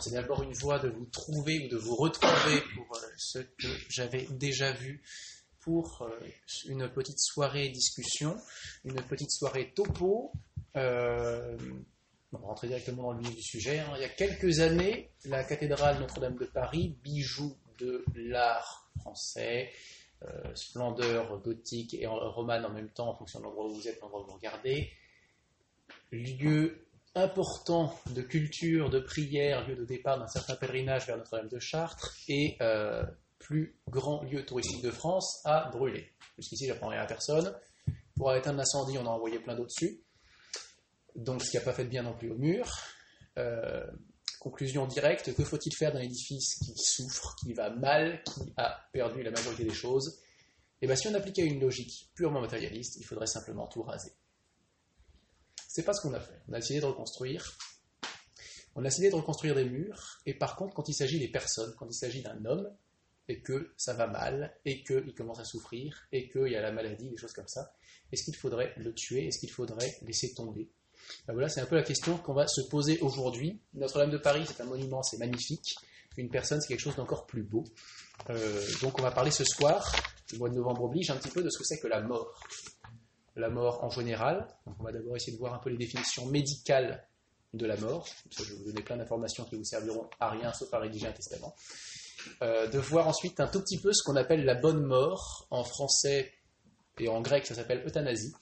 C'est d'abord une voie de vous trouver ou de vous retrouver pour euh, ce que j'avais déjà vu pour euh, une petite soirée discussion, une petite soirée topo. Euh, on va rentrer directement dans le vif du sujet. hein. Il y a quelques années, la cathédrale Notre-Dame de Paris, bijou de l'art français, splendeur gothique et romane en même temps, en fonction de l'endroit où vous êtes, l'endroit où vous regardez, lieu important de culture, de prière, lieu de départ d'un certain pèlerinage vers Notre-Dame de Chartres et euh, plus grand lieu touristique de France a brûlé. Jusqu'ici, j'apprends rien à personne. Pour éteindre l'incendie, on a envoyé plein d'eau dessus. Donc, ce qui n'a pas fait de bien non plus au mur. Euh, conclusion directe, que faut-il faire d'un édifice qui souffre, qui va mal, qui a perdu la majorité des choses? Eh bien, si on appliquait une logique purement matérialiste, il faudrait simplement tout raser. C'est pas ce qu'on a fait. On a essayé de reconstruire. On a essayé de reconstruire des murs, et par contre, quand il s'agit des personnes, quand il s'agit d'un homme, et que ça va mal, et qu'il commence à souffrir, et qu'il y a la maladie, des choses comme ça, est-ce qu'il faudrait le tuer? Est-ce qu'il faudrait laisser tomber? Ben Voilà, c'est un peu la question qu'on va se poser aujourd'hui. Notre-Dame de Paris, c'est un monument, c'est magnifique. Une personne, c'est quelque chose d'encore plus beau. Euh, donc on va parler ce soir, le mois de novembre oblige, un petit peu de ce que c'est que la mort la mort en général. Donc on va d'abord essayer de voir un peu les définitions médicales de la mort. Je vais vous donner plein d'informations qui vous serviront à rien sauf à rédiger un testament. Euh, de voir ensuite un tout petit peu ce qu'on appelle la bonne mort. En français et en grec, ça s'appelle euthanasie.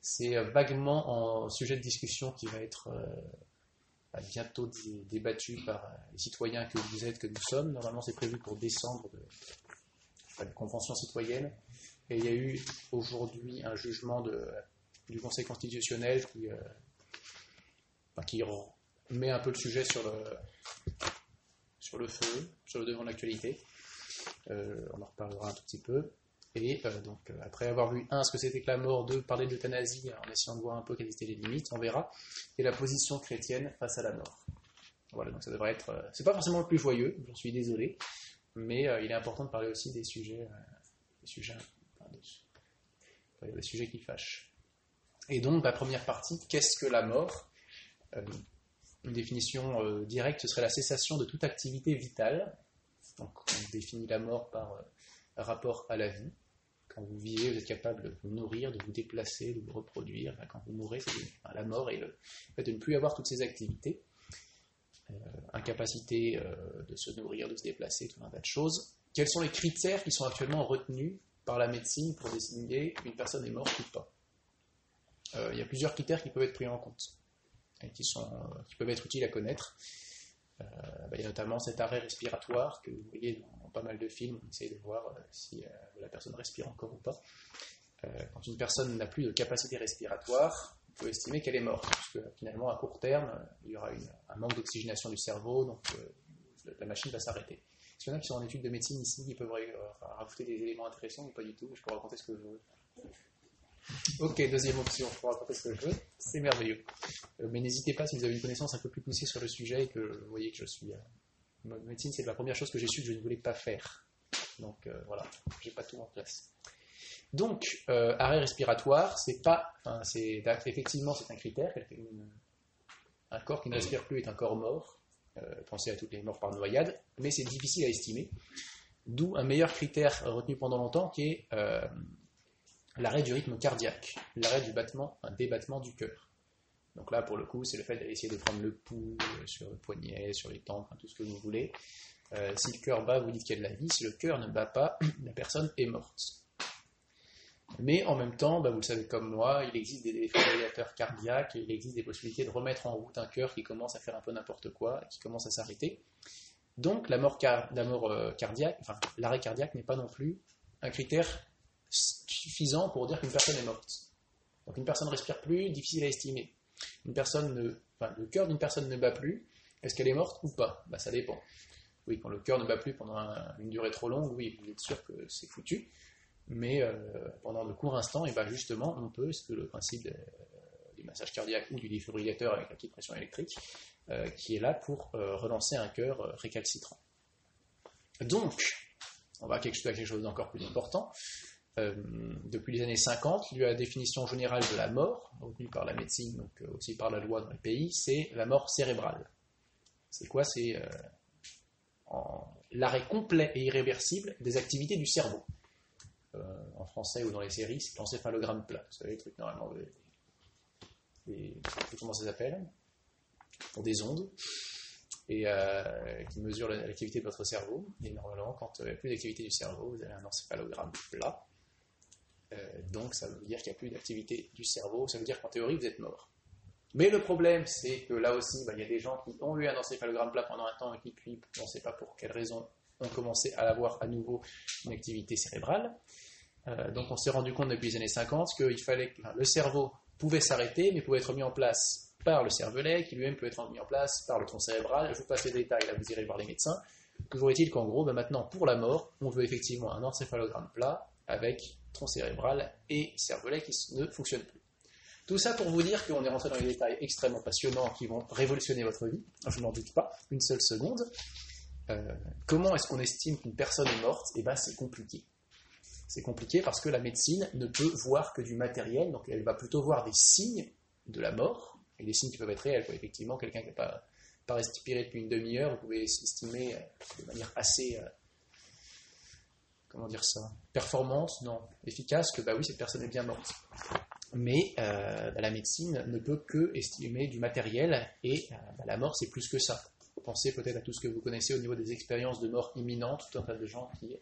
C'est euh, vaguement en sujet de discussion qui va être euh, bientôt dé- débattu par les citoyens que vous êtes, que nous sommes. Normalement, c'est prévu pour décembre de une convention citoyenne. Et il y a eu aujourd'hui un jugement de, du Conseil constitutionnel qui, euh, met un peu le sujet sur le, feu, sur le devant de l'actualité. Euh, on en reparlera un tout petit peu. Et euh, donc, euh, après avoir vu, un, ce que c'était que la mort, deux, parler d'euthanasie, en essayant de voir un peu quelles étaient les limites, on verra, et la position chrétienne face à la mort. Voilà, donc ça devrait être. euh, c'est pas forcément le plus joyeux, j'en suis désolé, mais il est important de parler aussi des sujets, des sujets, enfin, des sujets qui fâchent. Et donc, la première partie, qu'est-ce que la mort? Euh, Une définition euh, directe, ce serait la cessation de toute activité vitale. Donc, on définit la mort par euh, rapport à la vie. Quand vous vivez, vous êtes capable de vous nourrir, de vous déplacer, de vous reproduire. Quand vous mourrez, c'est la mort et le fait de ne plus avoir toutes ces activités. Incapacité de se nourrir, de se déplacer, tout un tas de choses. Quels sont les critères qui sont actuellement retenus par la médecine pour décider qu'une personne est morte ou pas Euh, Il y a plusieurs critères qui peuvent être pris en compte et qui, sont, euh, qui peuvent être utiles à connaître. Euh, bah, il y a notamment cet arrêt respiratoire que vous voyez dans, pas mal de films. On essaye de voir si la personne respire encore ou pas. Quand une personne n'a plus de capacité respiratoire, il faut estimer qu'elle est morte, puisque finalement, à court terme, il y aura un manque d'oxygénation du cerveau, donc la machine va s'arrêter. Est-ce qu'il y en a qui sont en études de médecine ici, qui peuvent enfin, rajouter des éléments intéressants ou pas du tout Je peux raconter ce que je veux. Ok, deuxième option, je peux raconter ce que je veux. C'est merveilleux. Euh, mais n'hésitez pas si vous avez une connaissance un peu plus poussée sur le sujet et que vous voyez que je suis. Euh, médecine, c'est la première chose que j'ai su que je ne voulais pas faire. Donc euh, voilà, j'ai pas tout en place. Donc, euh, arrêt respiratoire, c'est pas. Enfin, c'est effectivement c'est un critère. une- un corps qui ne respire plus est un corps mort. Euh, pensez à toutes les morts par noyade, mais c'est difficile à estimer. D'où un meilleur critère retenu pendant longtemps qui est euh, l'arrêt du rythme cardiaque, l'arrêt du battement, un débattement du cœur. Donc là, pour le coup, c'est le fait d'essayer de prendre le pouls euh, sur le poignet, sur les tempes, tout ce que vous voulez. Euh, si le cœur bat, vous dites qu'il y a de la vie. Si le cœur ne bat pas, la personne est morte. Mais en même temps, bah, vous le savez comme moi, il existe des défibrillateurs cardiaques il existe des possibilités de remettre en route un cœur qui commence à faire un peu n'importe quoi, qui commence à s'arrêter. Donc la mort, car- la euh, cardiaque, l'arrêt cardiaque n'est pas non plus un critère suffisant pour dire qu'une personne est morte. Donc une personne ne respire plus, difficile à estimer. Une personne le cœur d'une personne ne bat plus, est-ce qu'elle est morte ou pas? Bah, Ça dépend. Oui, quand le cœur ne bat plus pendant un- une durée trop longue, oui, vous êtes sûr que c'est foutu. Mais euh, pendant de courts instants, et ben justement, on peut, c'est le principe du massage cardiaque ou du défibrillateur avec la petite pression électrique, euh, qui est là pour euh, relancer un cœur euh, récalcitrant. Donc, on va à quelque, quelque chose d'encore plus important. Euh, depuis les années 50, la définition générale de la mort, retenue par la médecine, donc euh, aussi par la loi dans les pays, c'est la mort cérébrale. C'est quoi? C'est l'arrêt complet et irréversible des activités du cerveau. En français ou dans les séries, c'est l'encéphalogramme plat. Vous savez, les trucs normalement, des, comment ça s'appelle? Pour des ondes et euh, qui mesure l'activité de votre cerveau. Et normalement, quand il n'y a plus d'activité du cerveau, vous avez un encéphalogramme plat. Euh, donc ça veut dire qu'il n'y a plus d'activité du cerveau, ça veut dire qu'en théorie, vous êtes mort. Mais le problème, c'est que là aussi, bah, il y a des gens qui ont eu un encéphalogramme plat pendant un temps et qui, puis, on ne sait pas pour quelle raison, ont commencé à avoir à nouveau une activité cérébrale. Euh, donc on s'est rendu compte depuis les années 50 qu'il fallait que le cerveau pouvait s'arrêter, mais pouvait être mis en place par le cervelet, qui lui-même peut être mis en place par le tronc cérébral. Je vous passe les détails, là vous irez voir les médecins. Toujours est-il qu'en gros, ben maintenant, pour la mort, on veut effectivement un encéphalogramme plat avec tronc cérébral et cervelet qui ne fonctionnent plus. Tout ça pour vous dire qu'on est rentré dans des détails extrêmement passionnants qui vont révolutionner votre vie, je n'en doute pas, une seule seconde. Euh, comment est-ce qu'on estime qu'une personne est morte? Eh bien, c'est compliqué. C'est compliqué parce que la médecine ne peut voir que du matériel, donc elle va plutôt voir des signes de la mort, et des signes qui peuvent être réels. Effectivement, quelqu'un qui n'a pas, respiré depuis une demi-heure, vous pouvez estimer euh, de manière assez, euh, comment dire ça, performance, non, efficace, que bah oui, cette personne est bien morte. Mais bah, la médecine ne peut que estimer du matériel, et bah, la mort, c'est plus que ça. Pensez peut-être à tout ce que vous connaissez au niveau des expériences de mort imminente, tout un tas de gens qui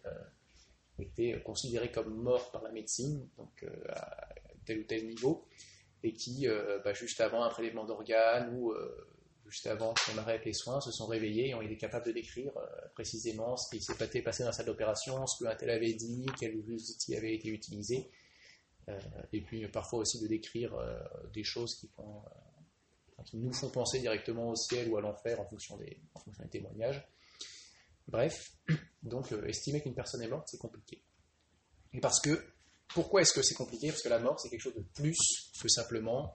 étaient considérés comme morts par la médecine, donc à tel ou tel niveau, et qui, euh, bah, juste avant un prélèvement d'organes ou euh, juste avant qu'on arrête les soins, se sont réveillés et ont été capables de décrire euh, précisément ce qui s'est passé dans la salle d'opération, ce qu'un tel avait dit, quel outil avait été utilisé, et puis parfois aussi de décrire des choses qui, font, qui, nous font penser directement au ciel ou à l'enfer en, fonction des, témoignages. Bref, donc estimer qu'une personne est morte, c'est compliqué. Et parce que pourquoi est-ce que c'est compliqué? Parce que la mort, c'est quelque chose de plus que simplement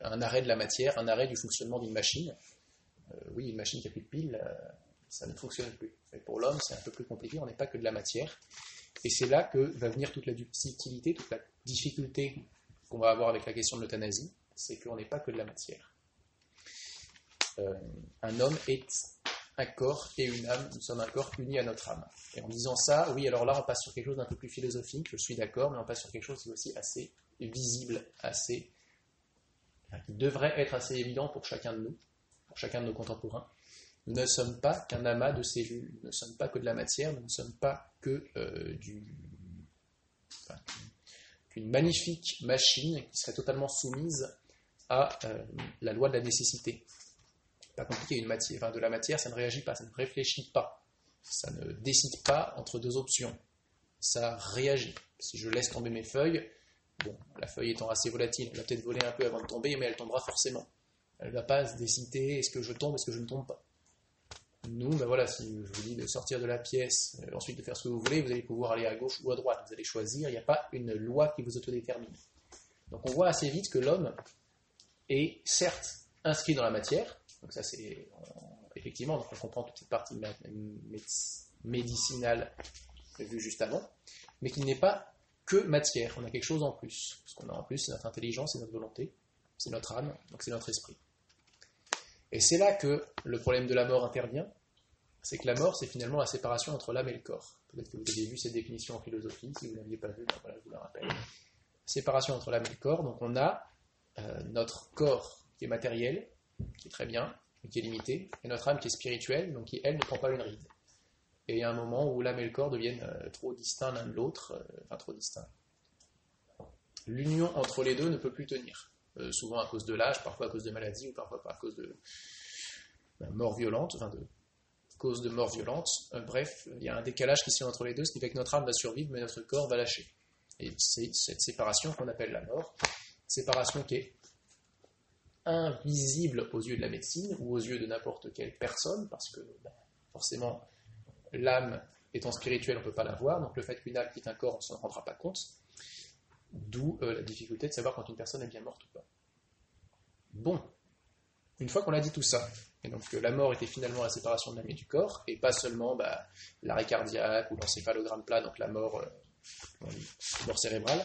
un arrêt de la matière, un arrêt du fonctionnement d'une machine. Euh, oui, une machine qui n'a plus de piles, euh, ça ne fonctionne plus. Mais pour l'homme, c'est un peu plus compliqué, on n'est pas que de la matière. Et c'est là que va venir toute la subtilité, toute la difficulté qu'on va avoir avec la question de l'euthanasie, c'est qu'on n'est pas que de la matière. Euh, un homme est un corps et une âme, nous sommes un corps unis à notre âme. Et en disant ça, oui, alors là, on passe sur quelque chose d'un peu plus philosophique, je suis d'accord, mais on passe sur quelque chose qui est aussi assez visible, assez, qui devrait être assez évident pour chacun de nous, pour chacun de nos contemporains. Nous ne sommes pas qu'un amas de cellules, nous ne sommes pas que de la matière, nous ne sommes pas que euh, du, qu'une magnifique machine qui serait totalement soumise à euh, la loi de la nécessité pas compliqué. Une matière, enfin, de la matière, ça ne réagit pas, ça ne réfléchit pas, ça ne décide pas entre deux options. Ça réagit. Si je laisse tomber mes feuilles, bon, la feuille étant assez volatile, elle va peut-être voler un peu avant de tomber, mais elle tombera forcément. Elle ne va pas se décider est-ce que je tombe, est-ce que je ne tombe pas. Nous, ben voilà, si je vous dis de sortir de la pièce, euh, ensuite de faire ce que vous voulez, vous allez pouvoir aller à gauche ou à droite. Vous allez choisir, il n'y a pas une loi qui vous autodétermine. Donc on voit assez vite que l'homme est certes inscrit dans la matière, donc ça, c'est effectivement, on comprend toute cette partie médicinale vue juste avant, mais qui n'est pas que matière. On a quelque chose en plus. Ce qu'on a en plus, c'est notre intelligence, c'est notre volonté, c'est notre âme, donc c'est notre esprit. Et c'est là que le problème de la mort intervient. C'est que la mort, c'est finalement la séparation entre l'âme et le corps. Peut-être que vous avez vu cette définition en philosophie, si vous ne l'aviez pas vue, ben je vous la rappelle. Séparation entre l'âme et le corps. Donc on a euh, notre corps qui est matériel, qui est très bien, mais qui est limité, et notre âme qui est spirituelle, donc qui, elle, ne prend pas une ride. Et il y a un moment où l'âme et le corps deviennent euh, trop distincts l'un de l'autre, euh, enfin trop distincts. L'union entre les deux ne peut plus tenir, euh, souvent à cause de l'âge, parfois à cause de maladies, ou parfois à cause de ben, mort violente, enfin de cause de mort violente. bref, il y a un décalage qui se fait entre les deux, ce qui fait que notre âme va survivre, mais notre corps va lâcher. Et c'est cette séparation qu'on appelle la mort, séparation qui est invisible aux yeux de la médecine ou aux yeux de n'importe quelle personne, parce que ben, forcément, l'âme étant spirituelle, on ne peut pas la voir, donc le fait qu'une âme quitte un corps, on ne s'en rendra pas compte, d'où euh, la difficulté de savoir quand une personne est bien morte ou pas. Bon, une fois qu'on a dit tout ça, et donc que la mort était finalement la séparation de l'âme et du corps, et pas seulement bah, l'arrêt cardiaque ou l'encéphalogramme plat, donc la mort, euh, mort cérébrale,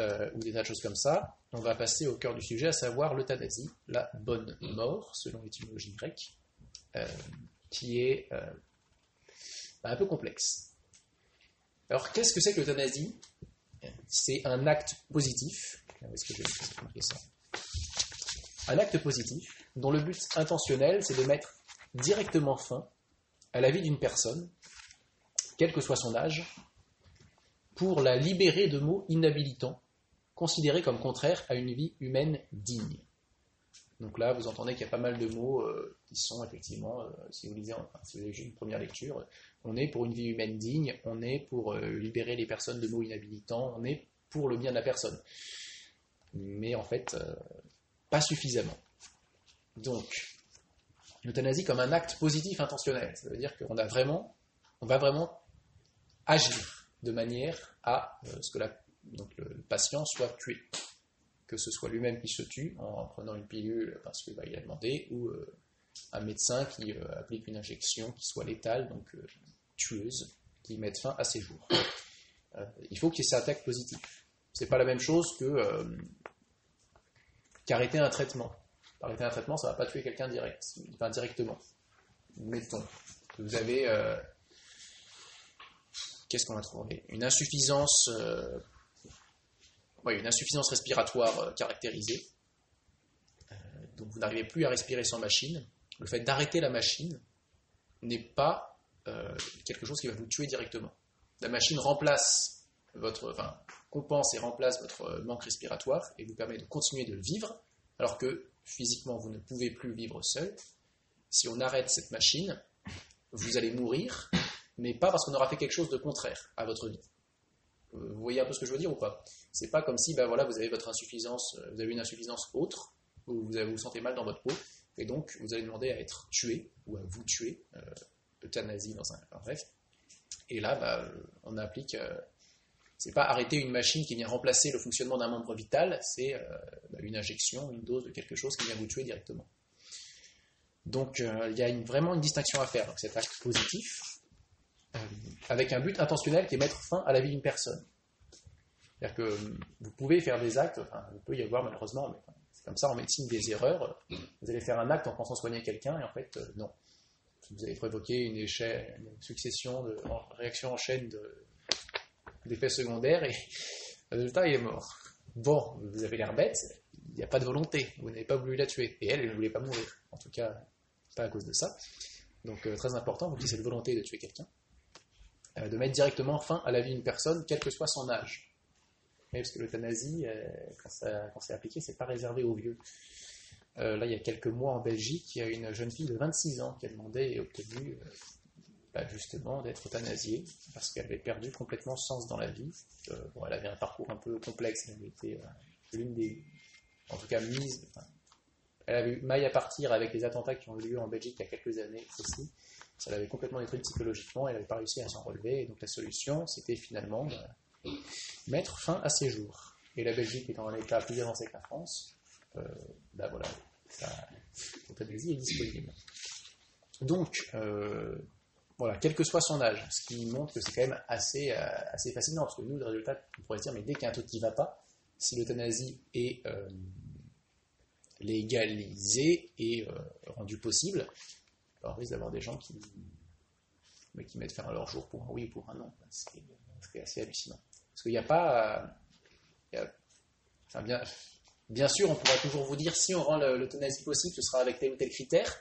euh, ou des tas de choses comme ça, on va passer au cœur du sujet, à savoir l'euthanasie, la bonne mort, selon l'étymologie grecque. qui est un peu complexe. Alors, qu'est-ce que c'est que l'euthanasie C'est un acte positif. Un acte positif dont le but intentionnel, c'est de mettre directement fin à la vie d'une personne, quel que soit son âge, pour la libérer de mots inhabilitants, considérés comme contraires à une vie humaine digne. Donc là, vous entendez qu'il y a pas mal de mots euh, qui sont effectivement, euh, si vous lisez, si vous avez une première lecture, on est pour une vie humaine digne, on est pour euh, libérer les personnes de mots inhabilitants, on est pour le bien de la personne. Mais en fait, pas suffisamment. Donc, l'euthanasie comme un acte positif intentionnel, ça veut dire qu'on a vraiment, on va vraiment agir de manière à ce que le patient soit tué que ce soit lui-même qui se tue en prenant une pilule parce qu'il bah, a demandé, ou euh, un médecin qui euh, applique une injection qui soit létale, donc euh, tueuse, qui mette fin à ses jours. il faut qu'il y ait cet acte positif. C'est pas la même chose que qu'arrêter un traitement. Arrêter un traitement, ça ne va pas tuer quelqu'un direct, enfin directement. Mettons vous avez qu'est-ce qu'on va trouver Une insuffisance une insuffisance respiratoire euh, caractérisée. Euh, donc vous n'arrivez plus à respirer sans machine. Le fait d'arrêter la machine n'est pas euh, quelque chose qui va vous tuer directement. La machine remplace votre, enfin, compense et remplace votre manque respiratoire et vous permet de continuer de vivre, alors que physiquement vous ne pouvez plus vivre seul. Si on arrête cette machine, vous allez mourir, mais pas parce qu'on aura fait quelque chose de contraire à votre vie. Vous voyez un peu ce que je veux dire ou pas? C'est pas comme si ben voilà, vous avez votre insuffisance, euh, vous avez une insuffisance autre, ou vous vous sentez mal dans votre peau, et donc vous allez demander à être tué ou à vous tuer, euh, euthanasie dans un bref. Et là, bah, on applique. Euh, c'est pas arrêter une machine qui vient remplacer le fonctionnement d'un membre vital, c'est bah, une injection, une dose de quelque chose qui vient vous tuer directement. Donc il y a vraiment une distinction à faire. Donc cet acte positif, avec un but intentionnel qui est mettre fin à la vie d'une personne. C'est-à-dire que vous pouvez faire des actes, enfin, il peut y avoir malheureusement, mais c'est comme ça en médecine des erreurs. Vous allez faire un acte en pensant soigner quelqu'un et en fait, euh, non. Vous allez provoquer une, échelle, une succession de réactions en chaîne d'effets secondaires et le résultat, il est mort. Bon, vous avez l'air bête, il n'y a pas de volonté, vous n'avez pas voulu la tuer. Et elle, elle ne voulait pas mourir. En tout cas, pas à cause de ça. Donc, euh, très important, vous avez cette volonté de tuer quelqu'un. Euh, de mettre directement fin à la vie d'une personne, quel que soit son âge. parce que l'euthanasie, euh, quand, c'est appliqué, c'est pas réservé aux vieux. Euh, là, il y a quelques mois en Belgique, il y a une jeune fille de 26 ans qui a demandé et obtenu bah, justement d'être euthanasiée parce qu'elle avait perdu complètement sens dans la vie. elle avait un parcours un peu complexe, elle avait été l'une des, en tout cas mise, elle avait eu maille à partir avec les attentats qui ont eu lieu en Belgique il y a quelques années aussi ça l'avait complètement détruit psychologiquement, elle n'avait pas réussi à s'en relever, et donc la solution, c'était finalement de mettre fin à ses jours. Et la Belgique étant un état plus avancé que la France, euh, ben voilà, l'euthanasie est disponible. Donc, euh, voilà, quel que soit son âge, ce qui montre que c'est quand même assez, euh, assez fascinant, parce que nous, le résultat, on pourrait dire, mais dès qu'il y a un truc qui ne va pas, si l'euthanasie est légalisée et rendue possible, on risque d'avoir des gens qui, mais qui mettent faire leur jour pour un oui ou pour un non. C'est assez hallucinant. Parce qu'il n'y a pas. bien, bien sûr, on pourra toujours vous dire si on rend l'euthanasie possible, ce sera avec tel ou tel critère.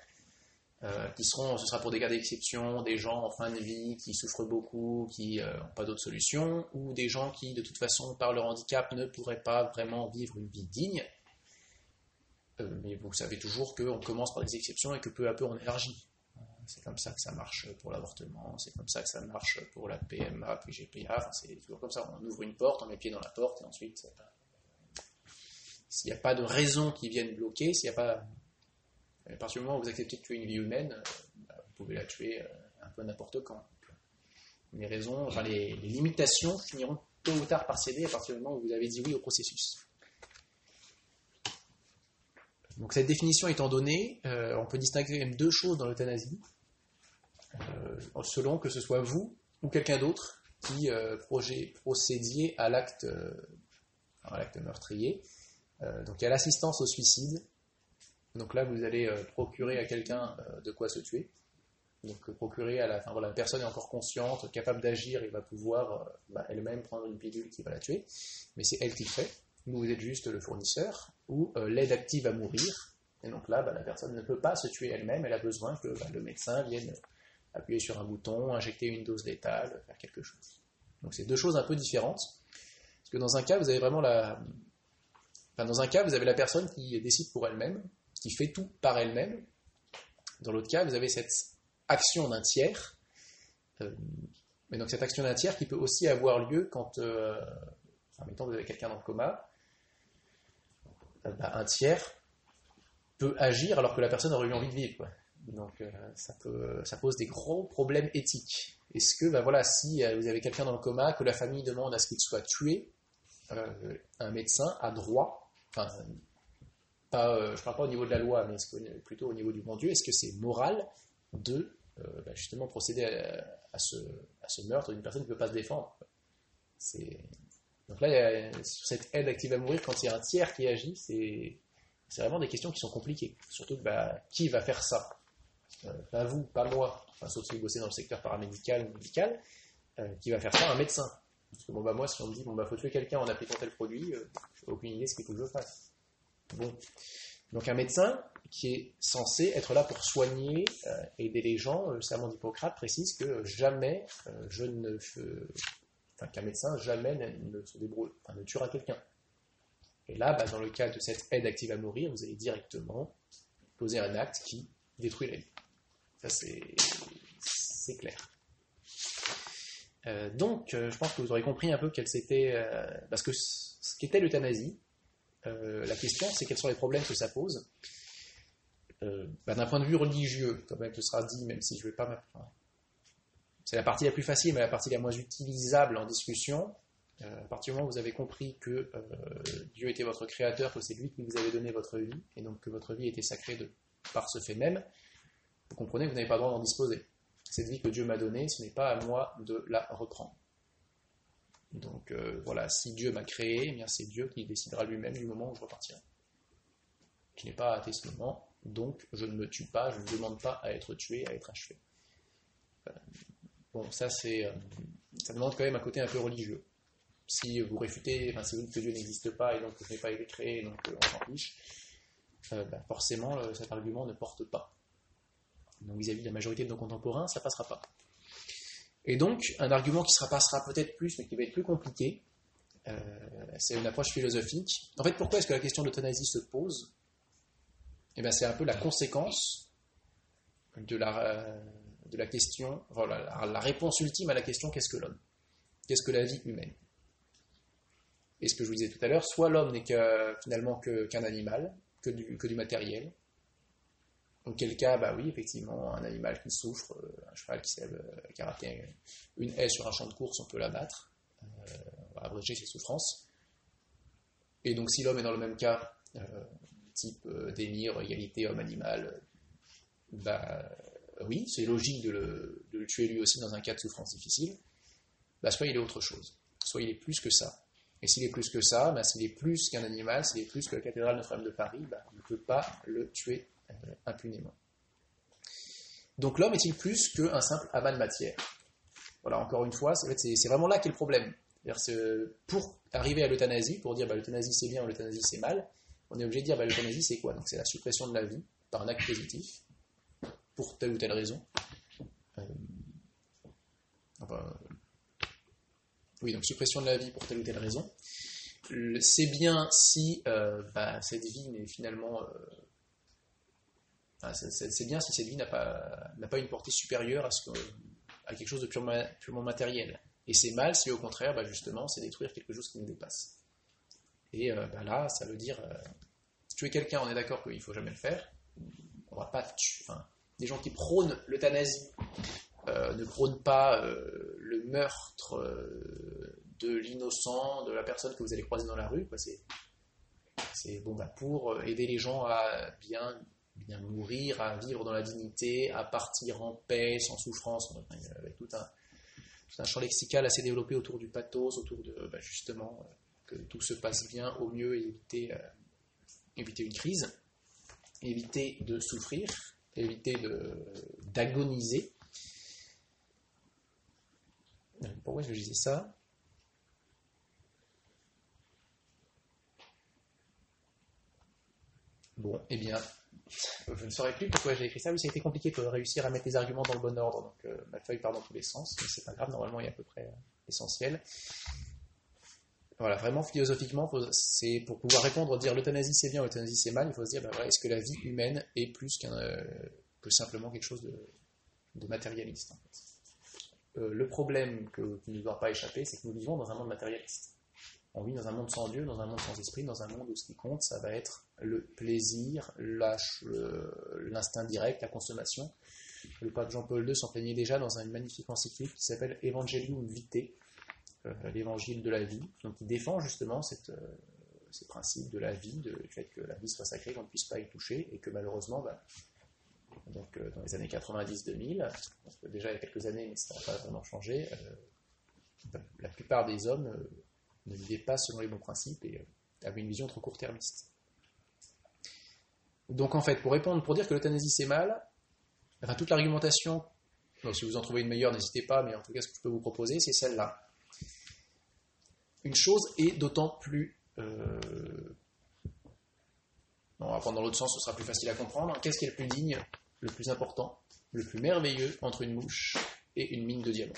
Euh, qui seront, ce sera pour des cas d'exception, des gens en fin de vie qui souffrent beaucoup, qui n'ont euh, pas d'autre solution, ou des gens qui, de toute façon, par leur handicap, ne pourraient pas vraiment vivre une vie digne. Euh, mais vous savez toujours qu'on commence par des exceptions et que peu à peu on élargit. C'est comme ça que ça marche pour l'avortement, c'est comme ça que ça marche pour la PMA, puis GPA, c'est toujours comme ça. On ouvre une porte, on met pied dans la porte, et ensuite, s'il n'y a pas de raison qui vienne bloquer, s'il n'y a pas. À partir du moment où vous acceptez de tuer une vie humaine, bah, vous pouvez la tuer euh, un peu n'importe quand. Les raisons, enfin les, limitations finiront tôt ou tard par céder à partir du moment où vous avez dit oui au processus. Donc cette définition étant donnée, euh, on peut distinguer même deux choses dans l'euthanasie. Euh, selon que ce soit vous ou quelqu'un d'autre qui euh, procédiez à l'acte euh, meurtrier. donc il y a l'assistance au suicide Donc là, vous allez procurer à quelqu'un de quoi se tuer. Donc procurer à la, personne est encore consciente, capable d'agir, et va pouvoir bah, elle-même prendre une pilule qui va la tuer. Mais c'est elle qui le fait. Vous, vous êtes juste le fournisseur, ou l'aide active à mourir. Et donc là, bah, la personne ne peut pas se tuer elle-même, elle a besoin que bah, le médecin vienne appuyer sur un bouton, injecter une dose létale, faire quelque chose. Donc c'est deux choses un peu différentes. Parce que dans un cas, vous avez vraiment la. Enfin, dans un cas, vous avez la personne qui décide pour elle-même, qui fait tout par elle-même. Dans l'autre cas, vous avez cette action d'un tiers. Euh, mais donc cette action d'un tiers qui peut aussi avoir lieu quand, euh, enfin, mettons vous avez quelqu'un dans le coma, euh, bah, un tiers peut agir alors que la personne aurait eu envie de vivre. Quoi. Donc euh, ça, pose des gros problèmes éthiques. Est-ce que, ben voilà, si euh, vous avez quelqu'un dans le coma, que la famille demande à ce qu'il soit tué, euh, un médecin a droit, enfin, je ne parle pas au niveau de la loi, mais plutôt au niveau du bon Dieu, est-ce que c'est moral de ben justement procéder à, ce, meurtre d'une personne qui ne peut pas se défendre? Donc là, sur cette aide active à mourir, quand il y a un tiers qui agit, c'est vraiment des questions qui sont compliquées. Surtout, bah, qui va faire ça? Pas vous, pas moi, enfin, sauf si vous bossez dans le secteur paramédical ou médical, euh, qui va faire ça un médecin. Parce que bon, bah, moi, si on me dit, bon, bah, faut tuer quelqu'un en appliquant tel produit, euh, aucune idée de ce qu'il faut que je fasse. Bon. Donc, un médecin qui est censé être là pour soigner, aider les gens, le serment d'Hippocrate précise que jamais je ne. Enfin, qu'un médecin jamais ne, se débrouille, enfin, ne tuera quelqu'un. Et là, bah, dans le cas de cette aide active à mourir, vous allez directement poser un acte qui détruit la vie. C'est clair. Euh, donc, euh, je pense que vous aurez compris un peu quel c'était. Euh, parce que ce qu'était l'euthanasie, la question, c'est quels sont les problèmes que ça pose. Bah, d'un point de vue religieux, comme même ce sera dit, même si je ne vais pas C'est la partie la plus facile, mais la partie la moins utilisable en discussion. à partir du moment où vous avez compris que Dieu était votre créateur, que c'est lui qui vous avait donné votre vie, et donc que votre vie était sacrée de, par ce fait même, vous comprenez vous n'avez pas le droit d'en disposer. Cette vie que Dieu m'a donnée, ce n'est pas à moi de la reprendre. Donc euh, voilà, si Dieu m'a créé, eh bien c'est Dieu qui décidera lui-même du moment où je repartirai. Qui n'est pas à ce moment, donc je ne me tue pas, je ne demande pas à être tué, à être achevé. Euh, bon, ça c'est, euh, ça demande quand même un côté un peu religieux. Si vous réfutez, enfin si vous dites que Dieu n'existe pas et donc que je n'ai pas été créé, donc on s'en fiche, ben, forcément cet argument ne porte pas. Donc vis-à-vis de la majorité de nos contemporains, ça passera pas. Et donc, un argument qui se passera peut-être plus, mais qui va être plus compliqué, euh, c'est une approche philosophique. En fait, pourquoi est-ce que la question de l'euthanasie se pose? Eh bien, c'est un peu la conséquence de la, question, voilà, la, réponse ultime à la question qu'est-ce que l'homme? Qu'est-ce que la vie humaine? Et ce que je vous disais tout à l'heure, soit l'homme n'est finalement qu'un animal, que que du matériel, quel cas, bah oui, effectivement, un animal qui souffre, euh, un cheval qui, sait qui a raté une haie sur un champ de course, on peut l'abattre, euh, on va abréger ses souffrances. Et donc, si l'homme est dans le même cas, euh, type délire, égalité homme-animal, bah oui, c'est logique de le, tuer lui aussi dans un cas de souffrance difficile, bah, soit il est autre chose, soit il est plus que ça. Et s'il est plus que ça, bah, s'il est plus qu'un animal, s'il est plus que la cathédrale Notre-Dame de Paris, bah, on ne peut pas le tuer euh, impunément. Donc l'homme est-il plus qu'un simple amas de matière? Voilà, encore une fois, c'est vraiment là qu'est le problème. Pour arriver à l'euthanasie, pour dire bah, l'euthanasie c'est bien, l'euthanasie c'est mal, on est obligé de dire bah, l'euthanasie c'est quoi? Donc c'est la suppression de la vie par un acte positif, pour telle ou telle raison. Euh, oui, donc suppression de la vie pour telle ou telle raison. C'est bien si euh, bah, cette vie n'est finalement c'est bien si cette vie n'a pas, pas une portée supérieure à, ce à quelque chose de purement, purement matériel. Et c'est mal si au contraire, bah, justement, c'est détruire quelque chose qui nous dépasse. Et euh, bah, là, ça veut dire, euh, tuer quelqu'un, on est d'accord qu'il ne faut jamais le faire. On va pas tuer. Enfin, des gens qui prônent l'euthanasie euh, ne prônent pas le meurtre de l'innocent, de la personne que vous allez croiser dans la rue. C'est bon, bah, pour aider les gens à bien bien mourir, à vivre dans la dignité, à partir en paix, sans souffrance, avec tout un, un champ lexical assez développé autour du pathos, autour de bah, justement euh, que tout se passe bien au mieux éviter, euh, éviter une crise. éviter de souffrir, éviter d'agoniser. Pourquoi je disais ça? Bon, eh bien, je ne saurais plus pourquoi j'ai écrit ça. Oui, ça a été compliqué de réussir à mettre les arguments dans le bon ordre. Donc, euh, ma feuille part dans tous les sens, mais c'est pas grave. Normalement, il y a à peu près l'essentiel. Euh, voilà, vraiment philosophiquement, c'est pour pouvoir répondre, dire l'euthanasie c'est bien, l'euthanasie c'est mal. Il faut se dire, ben est-ce que la vie humaine est plus qu'un euh, que simplement quelque chose de, matérialiste Le problème que, qui ne doit pas échapper, c'est que nous vivons dans un monde matérialiste. On vit dans un monde sans Dieu, dans un monde sans esprit, dans un monde où ce qui compte, ça va être le plaisir, l'instinct direct, la consommation. Le pape Jean-Paul II s'en plaignait déjà dans une magnifique encyclique qui s'appelle Evangelium Vitae, euh, l'évangile de la vie. Donc il défend justement euh, ces principes de la vie, du fait que la vie soit sacrée, qu'on ne puisse pas y toucher, et que malheureusement, bah, donc, euh, dans les années 90-2000, déjà il y a quelques années, mais ça n'a pas vraiment changé, la plupart des hommes ne vivaient pas selon les bons principes et euh, avaient une vision trop court-termiste. Donc en fait, pour répondre, pour dire que l'euthanasie c'est mal, enfin toute l'argumentation, si vous en trouvez une meilleure, n'hésitez pas, mais en tout cas ce que je peux vous proposer, c'est celle-là. Une chose est d'autant plus... Euh, on prendre dans l'autre sens, ce sera plus facile à comprendre. Qu'est-ce qui est le plus digne, le plus important, le plus merveilleux entre une mouche et une mine de diamants?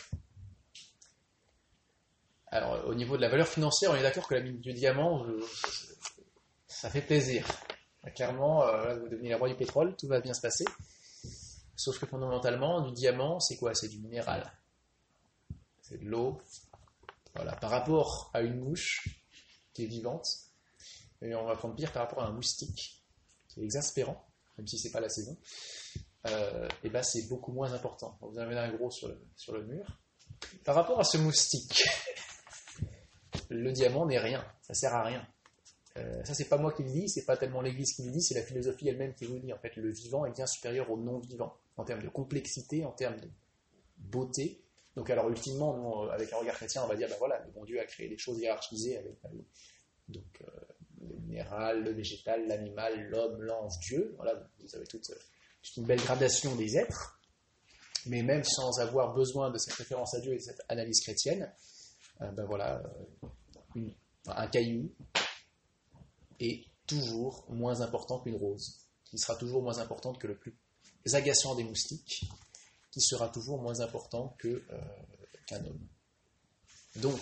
Alors, au niveau de la valeur financière, on est d'accord que la mine du diamant, ça fait plaisir. Clairement, euh, vous devenez la roi du pétrole, tout va bien se passer. Sauf que fondamentalement, du diamant, c'est quoi? C'est du minéral. C'est de l'eau. Voilà. Par rapport à une mouche qui est vivante, et on va prendre pire par rapport à un moustique qui est exaspérant, même si c'est pas la saison, euh, et ben c'est beaucoup moins important. Vous en avez un gros le, sur le mur. Par rapport à ce moustique, le diamant n'est rien, ça sert à rien. Euh, ça, c'est pas moi qui le dis, c'est pas tellement l'Église qui le dit, c'est la philosophie elle-même qui vous le dit. En fait, le vivant est bien supérieur au non-vivant, en termes de complexité, en termes de beauté. Donc, alors, ultimement, euh, avec un regard chrétien, on va dire, ben voilà, le bon Dieu a créé des choses hiérarchisées avec ben, donc, euh, le minéral, le végétal, l'animal, l'homme, l'ange, Dieu. Voilà, vous avez toute, toute, une belle gradation des êtres. Mais même sans avoir besoin de cette référence à Dieu et de cette analyse chrétienne, euh, ben voilà, euh, un caillou est toujours moins important qu'une rose, qui sera toujours moins importante que le plus agaçant des moustiques, qui sera toujours moins important euh, qu'un homme. Donc,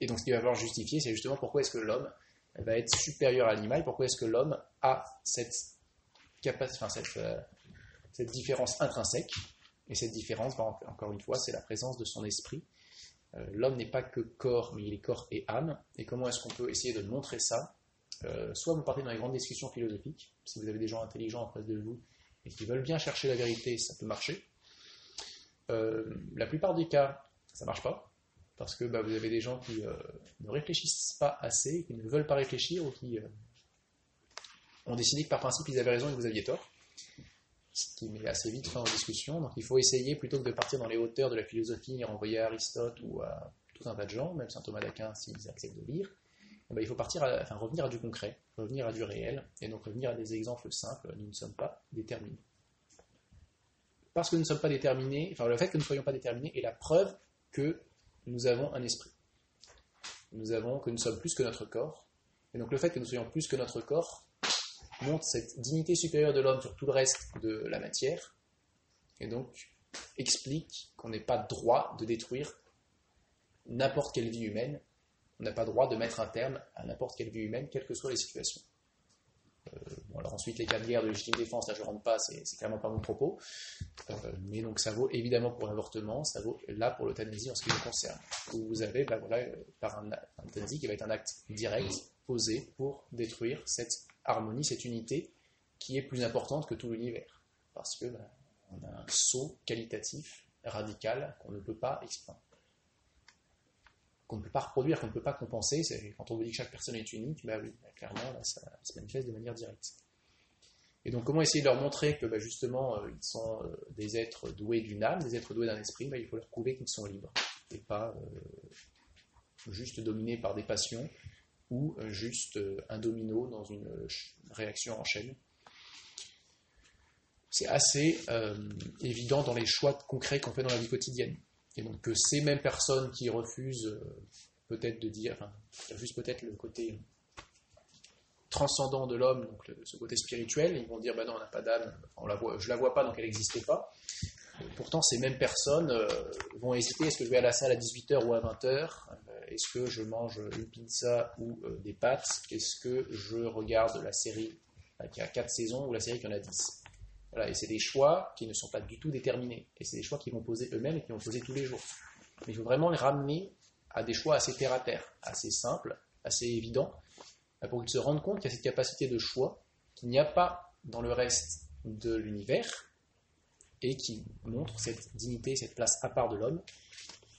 et donc ce qu'il va falloir justifier, c'est justement pourquoi est-ce que l'homme va être supérieur à l'animal, pourquoi est-ce que l'homme a cette différence intrinsèque et cette différence, encore une fois, c'est la présence de son esprit. Euh, l'homme n'est pas que corps, mais il est corps et âme. Et comment est-ce qu'on peut essayer de montrer ça? Euh, Soit vous partez dans les grandes discussions philosophiques, si vous avez des gens intelligents en face de vous et qui veulent bien chercher la vérité, ça peut marcher. Euh, la plupart des cas, ça ne marche pas, parce que bah, vous avez des gens qui ne réfléchissent pas assez, qui ne veulent pas réfléchir, ou qui ont décidé que par principe ils avaient raison et que vous aviez tort ce qui met assez vite fin aux discussions. Donc il faut essayer, plutôt que de partir dans les hauteurs de la philosophie et renvoyer à Aristote ou à tout un tas de gens, même saint Thomas d'Aquin s'ils acceptent de lire, eh ben, il faut partir revenir à du concret, revenir à du réel, et donc revenir à des exemples simples. Nous ne sommes pas déterminés. Parce que nous ne sommes pas déterminés, enfin le fait que nous ne soyons pas déterminés est la preuve que nous avons un esprit. Nous avons que nous sommes plus que notre corps. Et donc le fait que nous soyons plus que notre corps montre cette dignité supérieure de l'homme sur tout le reste de la matière, et donc explique qu'on n'est pas droit de détruire n'importe quelle vie humaine, on n'a pas droit de mettre un terme à n'importe quelle vie humaine, quelles que soient les situations. Euh, alors ensuite, les cas de guerre de légitime défense, là je ne rentre pas, c'est clairement pas mon propos. Euh, mais donc ça vaut évidemment pour l'avortement, ça vaut là pour l'euthanasie en ce qui nous concerne. Où vous avez, ben voilà, euh, par un, un euthanasie qui va être un acte direct, posé pour détruire cette harmonie, cette unité qui est plus importante que tout l'univers. Parce que ben, on a un saut qualitatif, radical, qu'on ne peut pas qu'on ne peut pas reproduire, qu'on ne peut pas compenser. Quand on vous dit que chaque personne est unique, ben oui, ben clairement, ça se manifeste de manière directe. Et donc, comment essayer de leur montrer que justement, euh, ils sont euh, des êtres doués d'une âme, des êtres doués d'un esprit Il faut leur prouver qu'ils sont libres et pas euh, juste dominés par des passions ou juste un domino dans une réaction en chaîne. C'est assez évident dans les choix concrets qu'on fait dans la vie quotidienne. Et donc que ces mêmes personnes qui refusent peut-être de dire, refusent peut-être le côté transcendant de l'homme, donc ce côté spirituel, ils vont dire bah non, on n'a pas d'âme, on la je la vois pas, donc elle n'existait pas. Pourtant, ces mêmes personnes euh, vont hésiter est-ce que je vais à la salle à 18h ou à 20h euh, Est-ce que je mange une pizza ou euh, des pâtes? Est-ce que je regarde la série qui a 4 saisons ou la série qui en a 10 Voilà, et c'est des choix qui ne sont pas du tout déterminés. Et c'est des choix qu'ils vont poser eux-mêmes et qu'ils vont poser tous les jours. Mais il faut vraiment les ramener à des choix assez terre à terre, assez simples, assez évidents, pour qu'ils se rendent compte qu'il y a cette capacité de choix qu'il n'y a pas dans le reste de l'univers et qui montre cette dignité, cette place à part de l'homme.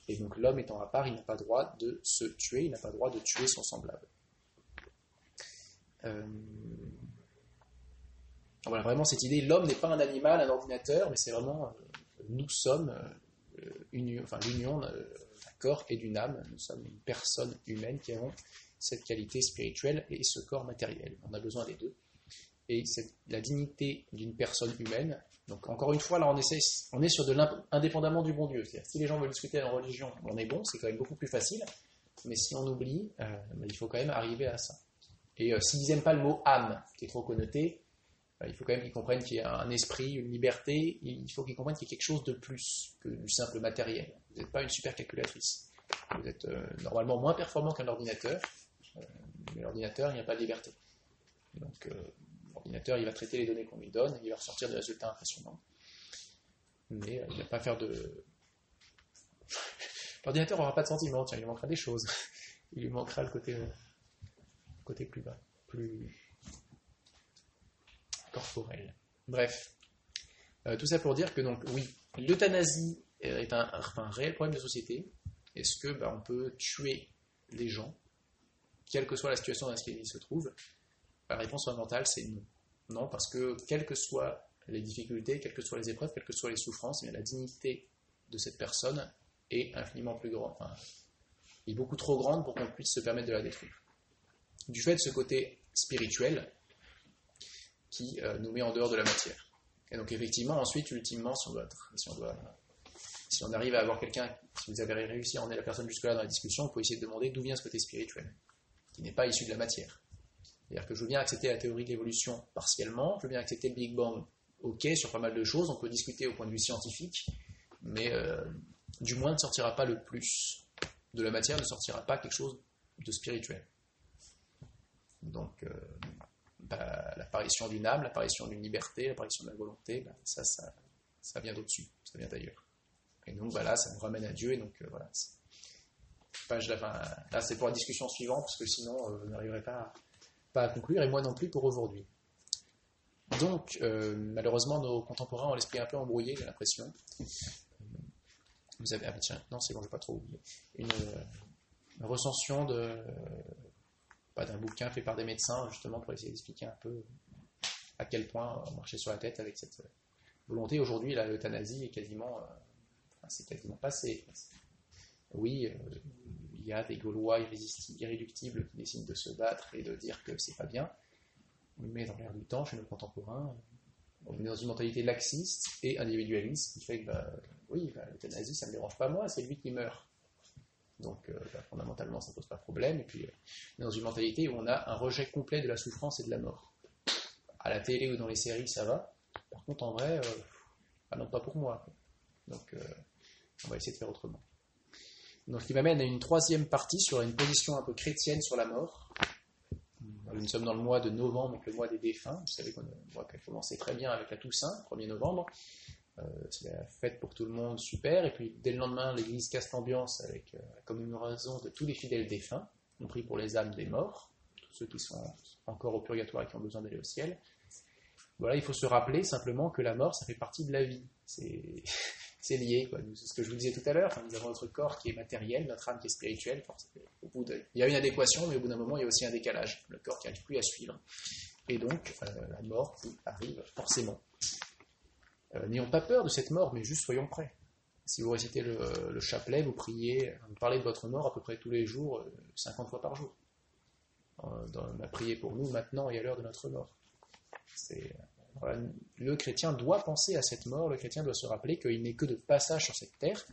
Et donc l'homme étant à part, il n'a pas droit de se tuer, il n'a pas droit de tuer son semblable. Euh, voilà, vraiment cette idée, l'homme n'est pas un animal, un ordinateur, mais c'est vraiment, euh, nous sommes euh, l'union d'un corps et d'une âme, nous sommes une personne humaine qui avons cette qualité spirituelle et ce corps matériel. On a besoin des deux. Et la dignité d'une personne humaine. Donc encore une fois, là on, est sur de l'indépendamment du bon Dieu. C'est-à-dire si les gens veulent discuter en religion, on est bon, c'est quand même beaucoup plus facile. Mais si on oublie, euh, ben, il faut quand même arriver à ça. Et euh, s'ils n'aiment pas le mot âme, qui est trop connoté, euh, il faut quand même qu'ils comprennent qu'il y a un esprit, une liberté. Il faut qu'ils comprennent qu'il y a quelque chose de plus que du simple matériel. Vous n'êtes pas une super calculatrice. Vous êtes normalement moins performant qu'un ordinateur, mais l'ordinateur, il n'y a pas de liberté. Donc, l'ordinateur, va traiter les données qu'on lui donne et il va ressortir des résultats impressionnants. Mais euh, il ne va pas faire de. L'ordinateur n'aura pas de sentiment, il lui manquera des choses. Il lui manquera le côté, côté plus bas, plus corporel. Bref. tout ça pour dire que, donc, oui, l'euthanasie est un, réel problème de société. Est-ce que bah, on peut tuer les gens quelle que soit la situation dans laquelle il se trouve La réponse fondamentale, c'est non. Non, parce que quelles que soient les difficultés, quelles que soient les épreuves, quelles que soient les souffrances, la dignité de cette personne est infiniment plus grande, enfin, est beaucoup trop grande pour qu'on puisse se permettre de la détruire. Du fait de ce côté spirituel qui euh, nous met en dehors de la matière. Et donc effectivement, ensuite, ultimement, si on doit, si on, si on arrive à avoir quelqu'un, si vous avez réussi à emmener la personne jusque-là dans la discussion, vous pouvez essayer de demander d'où vient ce côté spirituel n'est pas issu de la matière. C'est-à-dire que je veux bien accepter la théorie de l'évolution partiellement, je veux bien accepter le Big Bang, ok, sur pas mal de choses, on peut discuter au point de vue scientifique, mais euh, du moins ne sortira pas le plus de la matière, ne sortira pas quelque chose de spirituel. Donc, euh, bah, l'apparition d'une âme, l'apparition d'une liberté, l'apparition de la volonté, bah, ça, ça, vient d'au-dessus, ça vient d'ailleurs. Et donc, voilà, ça nous ramène à Dieu, et donc euh, voilà, là, c'est pour la discussion suivante, parce que sinon, je n'arriverai pas, pas à conclure, et moi non plus pour aujourd'hui. Donc, euh, malheureusement, nos contemporains ont l'esprit un peu embrouillé, j'ai l'impression. Vous avez, ah tiens, non, c'est bon, je vais pas trop oublier. Une, recension de, pas d'un bouquin fait par des médecins, justement, pour essayer d'expliquer un peu à quel point on marchait sur la tête avec cette volonté. Aujourd'hui, l'euthanasie est quasiment, euh, c'est quasiment passé. Oui, y des Gaulois irréductibles qui décident de se battre et de dire que c'est pas bien. Mais dans l'air du temps, chez nos contemporains, on est dans une mentalité laxiste et individualiste qui fait que, bah, oui, bah, l'euthanasie, ça ne me dérange pas moi, c'est lui qui meurt. Donc, euh, bah, fondamentalement, ça ne pose pas de problème. Et puis, euh, on est dans une mentalité où on a un rejet complet de la souffrance et de la mort. À la télé ou dans les séries, ça va. Par contre, en vrai, euh, non, pas pour moi. Donc, on va essayer de faire autrement. Donc, qui m'amène à une troisième partie sur une position un peu chrétienne sur la mort. Nous sommes dans le mois de novembre, donc le mois des défunts. Vous savez qu'on qu'elle commençait très bien avec la Toussaint, 1er novembre. Euh, c'est la fête pour tout le monde, super. Et puis dès le lendemain, l'église casse l'ambiance avec euh, la commémoration de tous les fidèles défunts, compris pour les âmes des morts, tous ceux qui sont encore au purgatoire et qui ont besoin d'aller au ciel. Voilà, il faut se rappeler simplement que la mort, ça fait partie de la vie. c'est lié. C'est ce que je vous disais tout à l'heure. nous avons notre corps qui est matériel, notre âme qui est spirituelle. Au bout Il y a une adéquation, mais au bout d'un moment, il y a aussi un décalage. Le corps qui n'arrive plus à suivre. Et donc, euh, la mort arrive forcément. Euh, n'ayons pas peur de cette mort, mais juste soyons prêts. Si vous récitez le, chapelet, vous priez, vous parlez de votre mort à peu près tous les jours, 50 euh, fois par jour. à prier pour nous maintenant et à l'heure de notre mort. Le chrétien doit penser à cette mort, le chrétien doit se rappeler qu'il n'est que de passage sur cette terre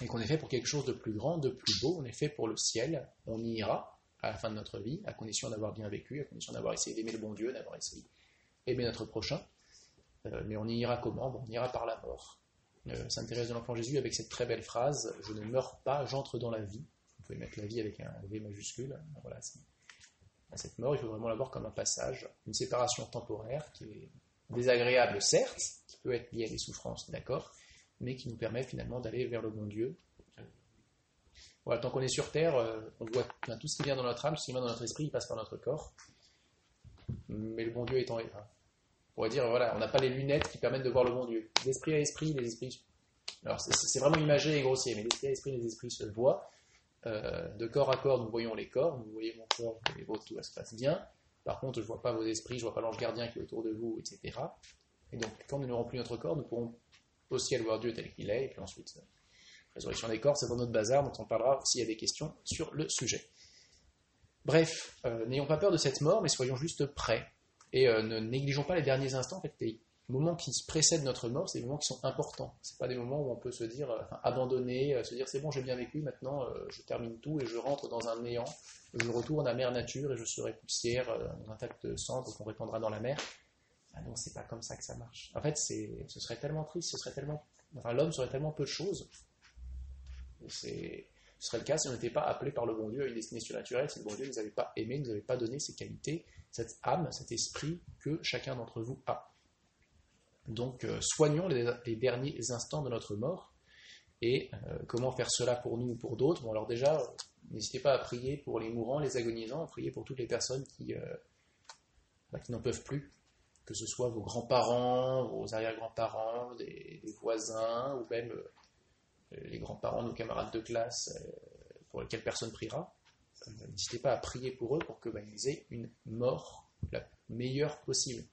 et qu'on est fait pour quelque chose de plus grand, de plus beau, on est fait pour le ciel, on y ira à la fin de notre vie, à condition d'avoir bien vécu, à condition d'avoir essayé d'aimer le bon Dieu, d'avoir essayé d'aimer notre prochain. Euh, mais on y ira comment? On ira par la mort. Euh, Sainte Thérèse de l'Enfant Jésus avec cette très belle phrase Je ne meurs pas, j'entre dans la vie. Vous pouvez mettre la vie avec un V majuscule. Voilà, cette mort, il faut vraiment la voir comme un passage, une séparation temporaire qui est désagréable, certes, qui peut être liée à des souffrances, d'accord, mais qui nous permet finalement d'aller vers le bon Dieu. Voilà, tant qu'on est sur Terre, euh, on voit tout ce qui vient dans notre âme, tout ce qui vient dans notre esprit, il passe par notre corps. Mais le bon Dieu étant on pourrait dire, voilà, on n'a pas les lunettes qui permettent de voir le bon Dieu. L'esprit à esprit, les esprits. Alors, c'est vraiment imagé et grossier, mais l'esprit à esprit, les esprits se voient. Euh, de corps à corps, nous voyons les corps, vous voyez mon corps, et vôtres, tout se passe bien. Par contre, je ne vois pas vos esprits, je ne vois pas l'ange gardien qui est autour de vous, etc. Et donc, quand nous n'aurons plus notre corps, nous pourrons aussi aller voir Dieu tel qu'il est, et puis ensuite, euh, résurrection des corps, c'est dans notre bazar, dont on parlera s'il y a des questions sur le sujet. Bref, euh, n'ayons pas peur de cette mort, mais soyons juste prêts et euh, ne négligeons pas les derniers instants. En fait, moments qui précèdent notre mort, c'est des moments qui sont importants. C'est pas des moments où on peut se dire, euh, abandonner, euh, se dire c'est bon, j'ai bien vécu, maintenant je termine tout et je rentre dans un néant. Je retourne à mère nature et je serai poussière dans un tas de cendres qu'on répandra dans la mer. Ah non, c'est pas comme ça que ça marche. En fait, ce serait tellement triste, ce serait tellement, l'homme serait tellement peu de choses. C'est, ce serait le cas si on n'était pas appelé par le bon Dieu à une destinée surnaturelle, si le bon Dieu ne nous avait pas aimé, ne nous avait pas donné ses qualités, cette âme, cet esprit que chacun d'entre vous a. Donc euh, soignons les, derniers instants de notre mort. Et euh, comment faire cela pour nous ou pour d'autres Bon alors déjà, n'hésitez pas à prier pour les mourants, les agonisants, à prier pour toutes les personnes qui, euh, bah, n'en peuvent plus, que ce soit vos grands-parents, vos arrière-grands-parents, des, voisins, ou même les grands-parents, nos camarades de classe, pour lesquels personne priera. N'hésitez pas à prier pour eux pour que bah, aient une mort la meilleure possible.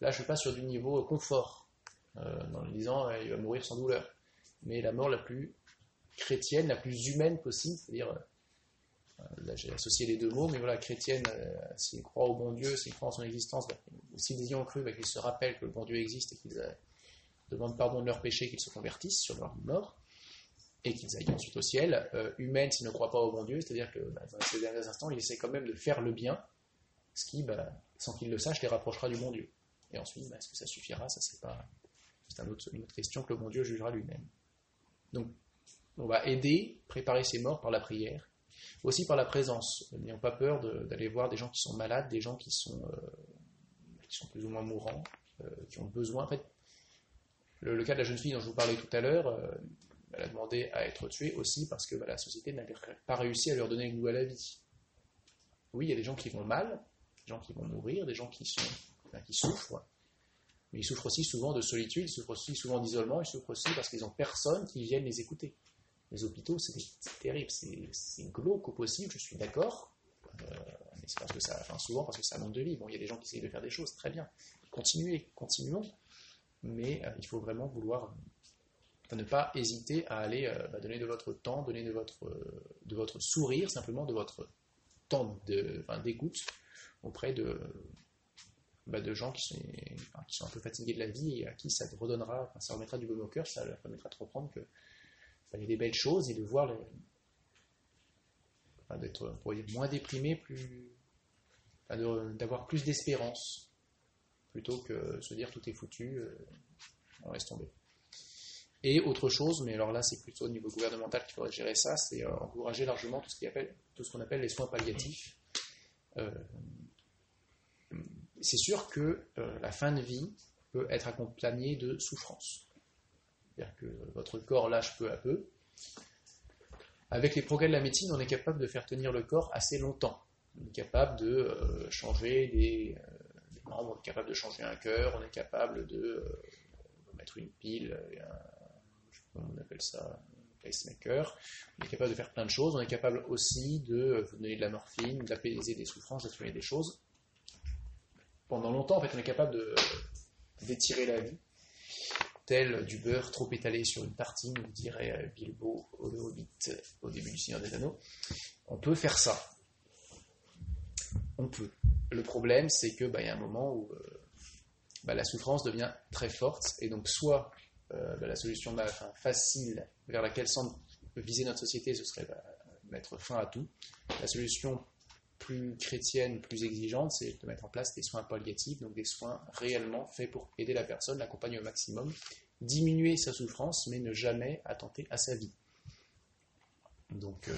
Là, je ne suis pas sur du niveau confort, euh, en disant euh, il va mourir sans douleur, mais la mort la plus chrétienne, la plus humaine possible, c'est-à-dire, euh, là j'ai associé les deux mots, mais voilà, chrétienne, s'ils croient au bon Dieu, s'ils croient en son existence, bah, s'ils y ont cru, bah, qu'ils se rappellent que le bon Dieu existe et qu'ils demandent pardon de leurs péchés, qu'ils se convertissent sur leur mort et qu'ils aillent ensuite au ciel. Euh, humaine s'ils ne croient pas au bon Dieu, c'est-à-dire que bah, dans ces derniers instants, il essaie quand même de faire le bien, ce qui, bah, sans qu'il le sache, les rapprochera du bon Dieu. Et ensuite, bah, est-ce que ça suffira? Ça, c'est pas. C'est une autre question que le bon Dieu jugera lui-même. Donc, on va aider, préparer ses morts par la prière, aussi par la présence. N'ayons pas peur d'aller voir des gens qui sont malades, des gens qui sont, euh, qui sont plus ou moins mourants, euh, qui ont besoin. En fait, le, cas de la jeune fille dont je vous parlais tout à l'heure, elle a demandé à être tuée aussi parce que la société n'avait pas réussi à leur donner goût à la vie. Oui, il y a des gens qui vont mal, des gens qui vont mourir, des gens qui, sont, qui souffrent, mais ils souffrent aussi souvent de solitude, ils souffrent aussi souvent d'isolement, ils souffrent aussi parce qu'ils n'ont personne qui vienne les écouter. Les hôpitaux, c'est terrible, c'est glauque au possible, je suis d'accord, euh, mais c'est parce que ça, enfin souvent parce que ça manque de vie. Bon, il y a des gens qui essayent de faire des choses, très bien. Continuez, continuons, mais euh, il faut vraiment vouloir ne pas hésiter à aller euh, bah, donner de votre temps, donner de votre, de votre sourire, simplement de votre temps d'écoute auprès de, bah, de gens qui sont, un peu fatigués de la vie et à qui ça redonnera, ça remettra du bon au cœur, ça leur permettra de comprendre que bah, y a des belles choses et de voir d'être moins déprimé, plus d'avoir plus d'espérance plutôt que se dire tout est foutu, euh, on laisse tomber. Et autre chose, mais alors là c'est plutôt au niveau gouvernemental qu'il faudrait gérer ça, c'est euh, encourager largement tout ce qu'on appelle, appelle les soins palliatifs. Euh, c'est sûr que euh, la fin de vie peut être accompagnée de souffrance. C'est-à-dire que votre corps lâche peu à peu. Avec les progrès de la médecine, on est capable de faire tenir le corps assez longtemps. On est capable de changer des, membres, on est capable de changer un cœur, on est capable de mettre une pile, on appelle ça pacemaker. On est capable de faire plein de choses. On est capable aussi de vous donner de la morphine, d'apaiser des souffrances, d'atténuer des choses. Pendant longtemps, en fait, on est capable d'étirer la vie, tel du beurre trop étalé sur une tartine, dirait Bilbo au, au début du Seigneur des Anneaux. On peut faire ça. on peut. Le problème, c'est que bah, y a un moment où bah, la souffrance devient très forte, et donc soit bah, la solution facile vers laquelle semble viser notre société, ce serait mettre fin à tout. La solution plus chrétienne, plus exigeante, c'est de mettre en place des soins palliatifs, donc des soins réellement faits pour aider la personne, l'accompagner au maximum, diminuer sa souffrance, mais ne jamais attenter à sa vie. Donc, euh,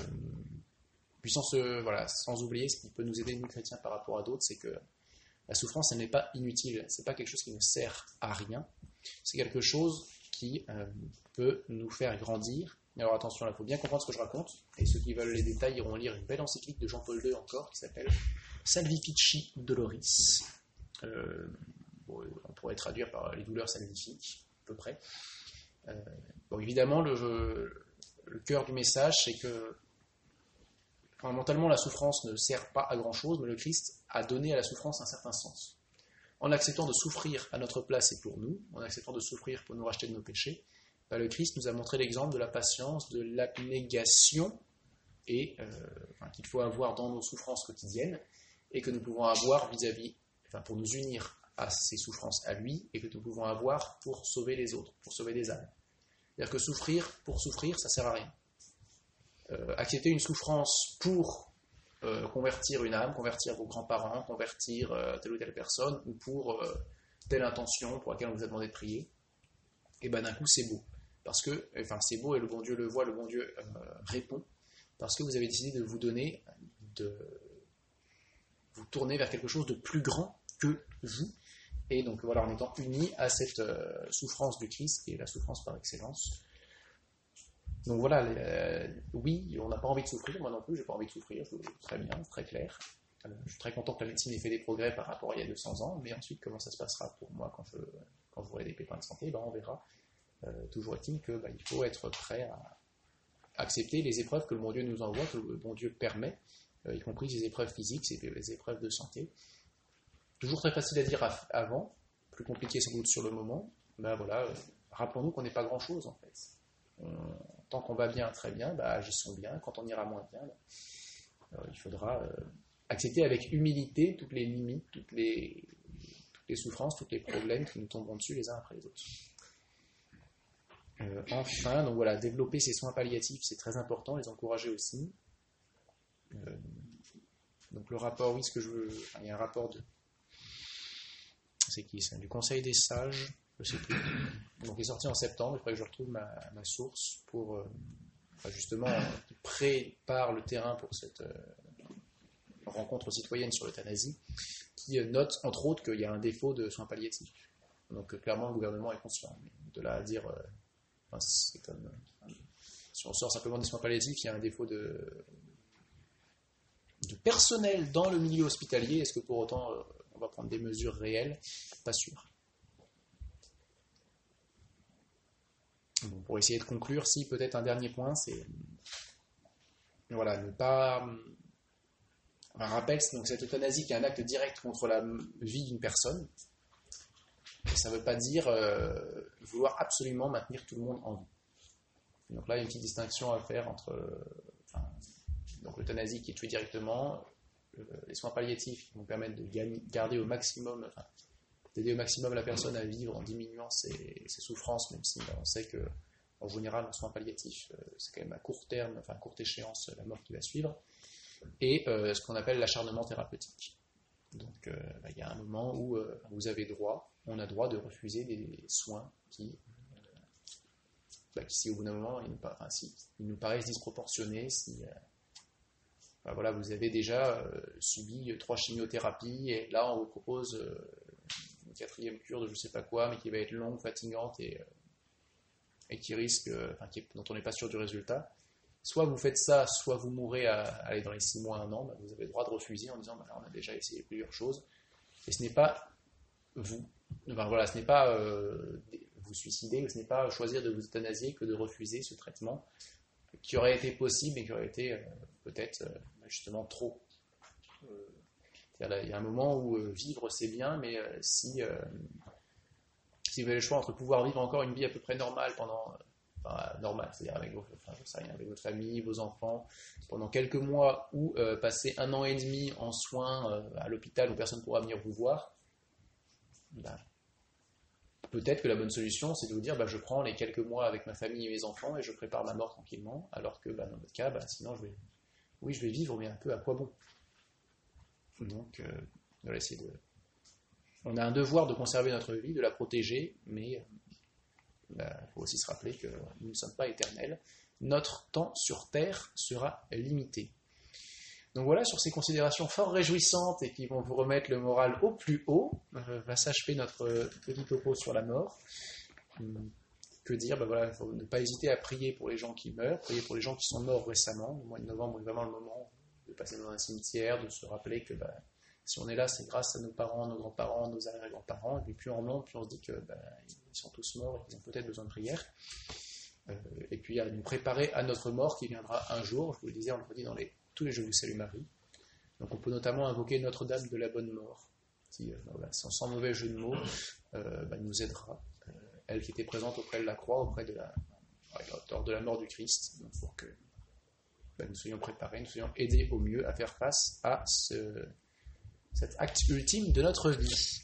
puissance, voilà, sans oublier ce qui peut nous aider, nous chrétiens, par rapport à d'autres, c'est que la souffrance, elle n'est pas inutile, c'est pas quelque chose qui ne sert à rien, c'est quelque chose qui euh, peut nous faire grandir, alors attention, il faut bien comprendre ce que je raconte. Et ceux qui veulent les détails iront lire une belle encyclique de Jean-Paul II encore qui s'appelle Salvifici Doloris. Euh, on pourrait traduire par les douleurs salvifiques, à peu près. Euh, bon, évidemment, le, cœur du message, c'est que fondamentalement, la souffrance ne sert pas à grand chose, mais le Christ a donné à la souffrance un certain sens. En acceptant de souffrir à notre place et pour nous, en acceptant de souffrir pour nous racheter de nos péchés, bah, le Christ nous a montré l'exemple de la patience, de l'abnégation, et euh, qu'il faut avoir dans nos souffrances quotidiennes, et que nous pouvons avoir vis-à-vis, pour nous unir à ces souffrances à lui, et que nous pouvons avoir pour sauver les autres, pour sauver des âmes. C'est-à-dire que souffrir pour souffrir, ça sert à rien. Euh, accepter une souffrance pour euh, convertir une âme, convertir vos grands-parents, convertir telle ou telle personne, ou pour telle intention pour laquelle on vous a demandé de prier, et ben d'un coup c'est beau. Parce que, enfin, c'est beau et le bon Dieu le voit, le bon Dieu euh, répond. Parce que vous avez décidé de vous donner, de vous tourner vers quelque chose de plus grand que vous. Et donc voilà, en étant unis à cette euh, souffrance du Christ, qui est la souffrance par excellence. Donc voilà, euh, oui, on n'a pas envie de souffrir, moi non plus, j'ai pas envie de souffrir, très bien, très clair. je suis très content que la médecine ait fait des progrès par rapport à il y a 200 ans, mais ensuite, comment ça se passera pour moi quand je, quand j'aurai des pépins de santé, ben, on verra. Euh, toujours est-il qu'il bah, faut être prêt à accepter les épreuves que le bon Dieu nous envoie, que le bon Dieu permet, euh, y compris les épreuves physiques, les épreuves de santé. Toujours très facile à dire avant, plus compliqué sans doute sur le moment. Ben voilà, euh, rappelons-nous qu'on n'est pas grand-chose en fait. tant qu'on va bien, très bien, bah, agissons bien. Quand on ira moins bien, bah, il faudra accepter avec humilité toutes les limites, toutes les, toutes les souffrances, tous les problèmes qui nous tomberont dessus les uns après les autres. Euh, enfin, donc voilà, développer ces soins palliatifs, c'est très important, les encourager aussi. Euh, donc le rapport, oui, ce que je veux, il y a un rapport de, c'est qui du Conseil des sages, je sais plus. Donc il est sorti en septembre, il faudrait que je retrouve ma, source pour euh, justement qui prépare le terrain pour cette rencontre citoyenne sur l'euthanasie, qui note entre autres qu'il y a un défaut de soins palliatifs. Donc clairement le gouvernement est conscient. de là à dire Si on sort simplement des soins palliatifs, il y a un défaut de, personnel dans le milieu hospitalier. Est-ce que pour autant euh, on va prendre des mesures réelles? Pas sûr. pour essayer de conclure, si peut-être un dernier point, c'est voilà, ne pas. Un rappel, donc cette euthanasie qui est un acte direct contre la vie d'une personne, ça ne veut pas dire euh, vouloir absolument maintenir tout le monde en vie. Donc là, il y a une petite distinction à faire entre euh, l'euthanasie qui est tuée directement, euh, les soins palliatifs qui vont permettre de garder au maximum, d'aider au maximum la personne à vivre en diminuant ses, souffrances, même si bah, on sait que en général, en soins palliatifs, c'est quand même à court terme, enfin à courte échéance, la mort qui va suivre, et ce qu'on appelle l'acharnement thérapeutique. Donc bah, il y a un moment où vous avez droit on a droit de refuser des soins qui, euh, bah, si au bout d'un moment, ils nous, paraissent disproportionnés, si euh, bah, voilà, vous avez déjà euh, subi trois chimiothérapies et là on vous propose une quatrième cure de je ne sais pas quoi, mais qui va être longue, fatigante et, et qui risque, dont on n'est pas sûr du résultat. Soit vous faites ça, soit vous mourrez à, aller dans les six mois, un an, bah, vous avez le droit de refuser en disant on a déjà essayé plusieurs choses. Et ce n'est pas vous voilà, ce n'est pas euh, vous suicider, ce n'est pas choisir de vous euthanasier que de refuser ce traitement qui aurait été possible et qui aurait été euh, peut-être euh, justement trop. il y a un moment où vivre c'est bien, mais si, si vous avez le choix entre pouvoir vivre encore une vie à peu près normale pendant normal, c'est-à-dire avec, avec votre famille, vos enfants, pendant quelques mois ou passer un an et demi en soins à l'hôpital où personne ne pourra venir vous voir, bah, peut-être que la bonne solution, c'est de vous dire bah, je prends les quelques mois avec ma famille et mes enfants et je prépare ma mort tranquillement, alors que bah, dans votre cas, sinon je vais, oui, je vais vivre, mais un peu à quoi bon Donc, euh, on a un devoir de conserver notre vie, de la protéger, mais il euh, faut aussi se rappeler que nous ne sommes pas éternels. Notre temps sur Terre sera limité. Donc voilà, sur ces considérations fort réjouissantes et qui vont vous remettre le moral au plus haut, euh, va s'achever notre petit topo sur la mort. Hum, que dire? Ben voilà, Il faut ne pas hésiter à prier pour les gens qui meurent, prier pour les gens qui sont morts récemment. Le mois de novembre est vraiment le moment de passer dans un cimetière, de se rappeler que ben, si on est là, c'est grâce à nos parents, nos grands-parents, nos arrière-grands-parents. Et puis plus on monte, plus on se dit qu'ils ben, sont tous morts et qu'ils ont peut-être besoin de prière. Euh, et puis à nous préparer à notre mort qui viendra un jour. Je vous le disais, on le redit dans les tous les Je vous salue Marie. Donc on peut notamment invoquer Notre-Dame de la Bonne Mort, qui, euh, sans, mauvais jeu de mots, euh, bah, nous aidera. Euh, elle qui était présente auprès de la croix, auprès de la, lors de la mort du Christ, pour que bah, nous soyons préparés, nous soyons aidés au mieux à faire face à ce, cet acte ultime de notre vie.